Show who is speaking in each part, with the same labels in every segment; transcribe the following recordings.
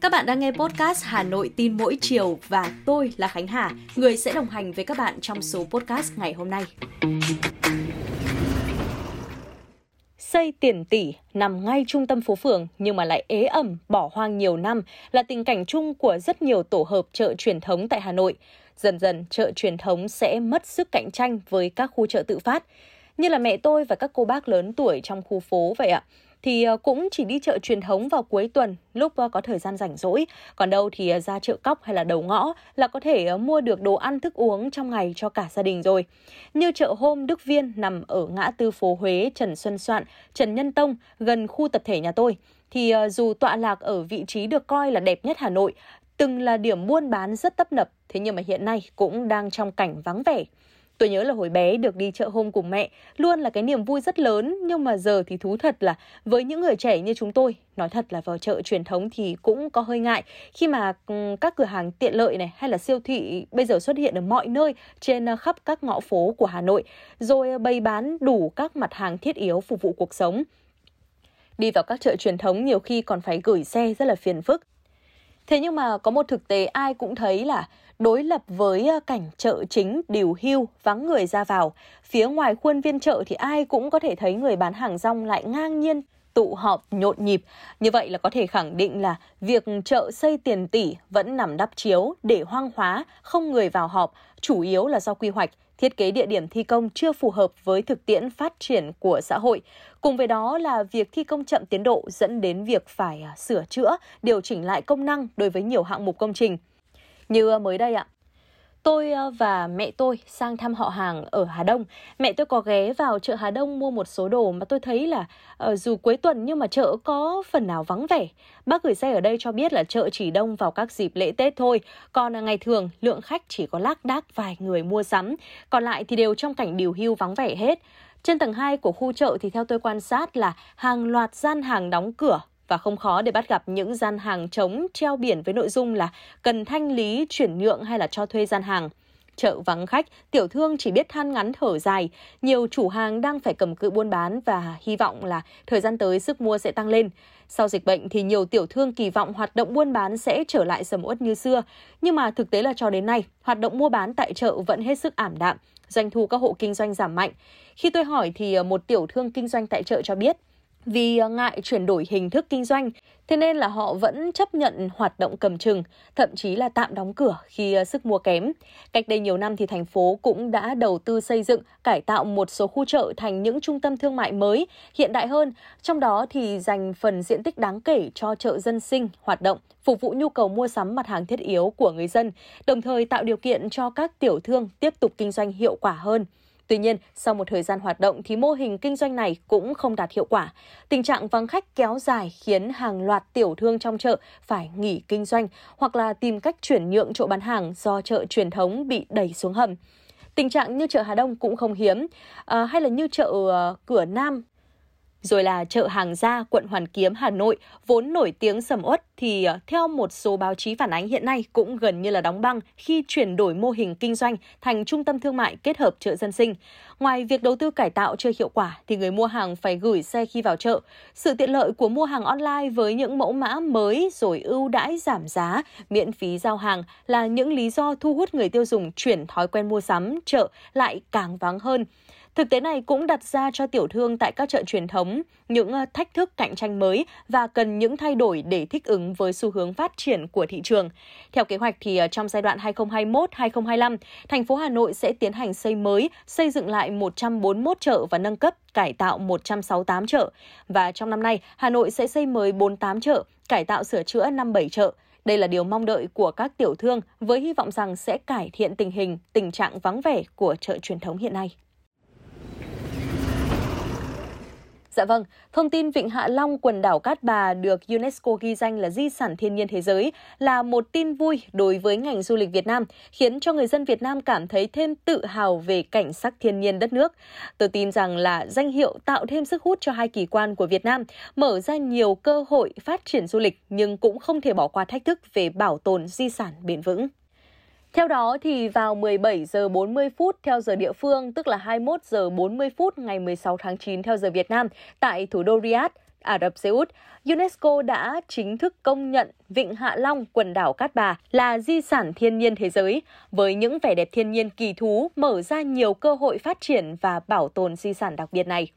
Speaker 1: Các bạn đang nghe podcast Hà Nội tin mỗi chiều và tôi là Khánh Hà, người sẽ đồng hành với các bạn trong số podcast ngày hôm nay. Xây tiền tỷ nằm ngay trung tâm phố phường nhưng mà lại ế ẩm, bỏ hoang nhiều năm là tình cảnh chung của rất nhiều tổ hợp chợ truyền thống tại Hà Nội. Dần dần, chợ truyền thống sẽ mất sức cạnh tranh với các khu chợ tự phát. Như là mẹ tôi và các cô bác lớn tuổi trong khu phố vậy ạ thì ờ, cũng chỉ đi chợ truyền thống vào cuối tuần lúc ờ, có thời gian rảnh rỗi. Còn đâu thì ờ, ra chợ cóc hay là đầu ngõ là có thể mua được đồ ăn thức uống trong ngày cho cả gia đình rồi. Như chợ hôm Đức Viên nằm ở ngã tư phố Huế, Trần Xuân Soạn, Trần Nhân Tông gần khu tập thể nhà tôi thì dù tọa lạc ở vị trí được coi là đẹp nhất Hà Nội, từng là điểm buôn bán rất tấp nập, thế nhưng mà hiện nay cũng đang trong cảnh vắng vẻ. Tôi nhớ là hồi bé được đi chợ hôm cùng mẹ luôn là cái niềm vui rất lớn nhưng mà giờ thì thú thật là với những người trẻ như chúng tôi, nói thật là vào chợ truyền thống thì cũng có hơi ngại khi mà ừ, các cửa hàng tiện lợi này hay là siêu thị bây giờ xuất hiện ở mọi nơi trên ờ, khắp các ngõ phố của Hà Nội rồi ờ, bày bán đủ các mặt hàng thiết yếu phục vụ cuộc sống. Đi vào các chợ truyền thống nhiều khi còn phải gửi xe rất là phiền phức. Thế nhưng mà có một thực tế ai cũng thấy là đối lập với ờ, cảnh chợ chính điều hưu, vắng người ra vào. Phía ngoài khuôn viên chợ thì ai cũng có thể thấy người bán hàng rong lại ngang nhiên tụ họp nhộn nhịp. Như vậy là có thể khẳng định là việc chợ xây tiền tỷ vẫn nằm đắp chiếu để hoang hóa, không người vào họp, chủ yếu là do quy hoạch, thiết kế địa điểm thi công chưa phù hợp với thực tiễn phát triển của xã hội. Cùng với đó là việc thi công chậm tiến độ dẫn đến việc phải à, sửa chữa, điều chỉnh lại công năng đối với nhiều hạng mục công trình. Như ờ, mới đây ạ, Tôi ờ, và mẹ tôi sang thăm họ hàng ở Hà Đông. Mẹ tôi có ghé vào chợ Hà Đông mua một số đồ mà tôi thấy là uh, dù cuối tuần nhưng mà chợ có phần nào vắng vẻ. Bác gửi xe ở đây cho biết là chợ chỉ đông vào các dịp lễ Tết thôi. Còn ngày thường lượng khách chỉ có lác đác vài người mua sắm. Còn lại thì đều trong cảnh điều hưu vắng vẻ hết. Trên tầng 2 của khu chợ thì theo tôi quan sát là hàng loạt gian hàng đóng cửa và không khó để bắt gặp những gian hàng trống treo biển với nội dung là cần thanh lý, chuyển nhượng hay là cho thuê gian hàng. Chợ vắng khách, tiểu thương chỉ biết than ngắn thở dài. Nhiều chủ hàng đang phải cầm cự buôn bán và hy vọng là thời gian tới sức mua sẽ tăng lên. Sau dịch bệnh thì nhiều tiểu thương kỳ vọng hoạt động buôn bán sẽ trở lại sầm uất như xưa. Nhưng mà thực tế là cho đến nay, hoạt động mua bán tại chợ vẫn hết sức ảm đạm. Doanh thu các hộ kinh doanh giảm mạnh. Khi tôi hỏi thì ờ, một tiểu thương kinh doanh tại chợ cho biết, vì ngại chuyển đổi hình thức kinh doanh, thế nên là họ vẫn chấp nhận hoạt động cầm chừng, thậm chí là tạm đóng cửa khi ờ, sức mua kém. Cách đây nhiều năm thì thành phố cũng đã đầu tư xây dựng, cải tạo một số khu chợ thành những trung tâm thương mại mới, hiện đại hơn, trong đó thì dành phần diện tích đáng kể cho chợ dân sinh hoạt động, phục vụ nhu cầu mua sắm mặt hàng thiết yếu của người dân, đồng thời tạo điều kiện cho các tiểu thương tiếp tục kinh doanh hiệu quả hơn. Tuy nhiên, sau một thời gian hoạt động thì mô hình kinh doanh này cũng không đạt hiệu quả. Tình trạng vắng khách kéo dài khiến hàng loạt tiểu thương trong chợ phải nghỉ kinh doanh hoặc là tìm cách chuyển nhượng chỗ bán hàng do chợ truyền thống bị đẩy xuống hầm. Tình trạng như chợ Hà Đông cũng không hiếm, à, hay là như chợ uh, Cửa Nam rồi là chợ hàng gia quận Hoàn Kiếm Hà Nội vốn nổi tiếng sầm uất thì ờ, theo một số báo chí phản ánh hiện nay cũng gần như là đóng băng khi chuyển đổi mô hình kinh doanh thành trung tâm thương mại kết hợp chợ dân sinh. Ngoài việc đầu tư cải tạo chưa hiệu quả thì người mua hàng phải gửi xe khi vào chợ. Sự tiện lợi của mua hàng online với những mẫu mã mới rồi ưu đãi giảm giá, miễn phí giao hàng là những lý do thu hút người tiêu dùng chuyển thói quen mua sắm chợ lại càng vắng hơn. Thực tế này cũng đặt ra cho tiểu thương tại các chợ truyền thống những ờ, thách thức cạnh tranh mới và cần những thay đổi để thích ứng với xu hướng phát triển của thị trường. Theo kế hoạch thì ờ, trong giai đoạn 2021-2025, thành phố Hà Nội sẽ tiến hành xây mới, xây dựng lại 141 chợ và nâng cấp cải tạo 168 chợ. Và trong năm nay, Hà Nội sẽ xây mới 48 chợ, cải tạo sửa chữa 57 chợ. Đây là điều mong đợi của các tiểu thương với hy vọng rằng sẽ cải thiện tình hình, tình trạng vắng vẻ của chợ truyền thống hiện nay. Dạ vâng, thông tin Vịnh Hạ Long, quần đảo Cát Bà được UNESCO ghi danh là di sản thiên nhiên thế giới là một tin vui đối với ngành du lịch Việt Nam, khiến cho người dân Việt Nam cảm thấy thêm tự hào về cảnh sắc thiên nhiên đất nước. Tôi tin rằng là danh hiệu tạo thêm sức hút cho hai kỳ quan của Việt Nam, mở ra nhiều cơ hội phát triển du lịch nhưng cũng không thể bỏ qua thách thức về bảo tồn di sản bền vững. Theo đó thì vào 17 giờ 40 phút theo giờ địa phương, tức là 21 giờ 40 phút ngày 16 tháng 9 theo giờ Việt Nam tại thủ đô Riyadh, Ả Rập Xê Út, UNESCO đã chính thức công nhận Vịnh Hạ Long, quần đảo Cát Bà là di sản thiên nhiên thế giới, với những vẻ đẹp thiên nhiên kỳ thú mở ra nhiều cơ hội phát triển và bảo tồn di sản đặc biệt này.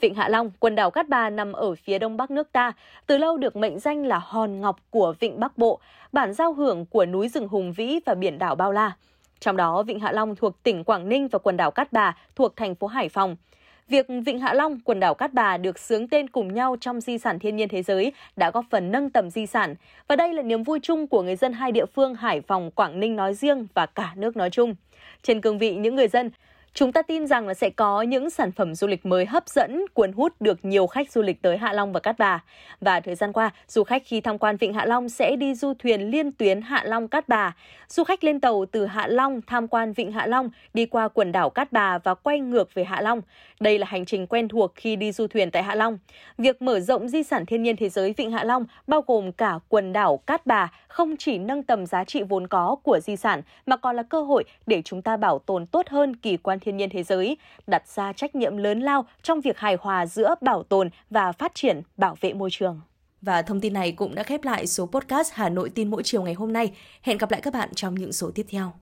Speaker 1: Vịnh Hạ Long, quần đảo Cát Bà nằm ở phía đông bắc nước ta, từ lâu được mệnh danh là hòn ngọc của Vịnh Bắc Bộ, bản giao hưởng của núi rừng hùng vĩ và biển đảo bao la. Trong đó, Vịnh Hạ Long thuộc tỉnh Quảng Ninh và quần đảo Cát Bà thuộc thành phố Hải Phòng. Việc Vịnh Hạ Long, quần đảo Cát Bà được sướng tên cùng nhau trong di sản thiên nhiên thế giới đã góp phần nâng tầm di sản. Và đây là niềm vui chung của người dân hai địa phương Hải Phòng, Quảng Ninh nói riêng và cả nước nói chung. Trên cương vị những người dân, Chúng ta tin rằng là sẽ có những sản phẩm du lịch mới hấp dẫn, cuốn hút được nhiều khách du lịch tới Hạ Long và Cát Bà. Và thời gian qua, du khách khi tham quan Vịnh Hạ Long sẽ đi du thuyền liên tuyến Hạ Long Cát Bà. Du khách lên tàu từ Hạ Long tham quan Vịnh Hạ Long, đi qua quần đảo Cát Bà và quay ngược về Hạ Long. Đây là hành trình quen thuộc khi đi du thuyền tại Hạ Long. Việc mở rộng di sản thiên nhiên thế giới Vịnh Hạ Long bao gồm cả quần đảo Cát Bà không chỉ nâng tầm giá trị vốn có của di sản mà còn là cơ hội để chúng ta bảo tồn tốt hơn kỳ quan thiên nhiên thế giới, đặt ra trách nhiệm lớn lao trong việc hài hòa giữa bảo tồn và phát triển bảo vệ môi trường. Và thông tin này cũng đã khép lại số podcast Hà Nội tin mỗi chiều ngày hôm nay. Hẹn gặp lại các bạn trong những số tiếp theo.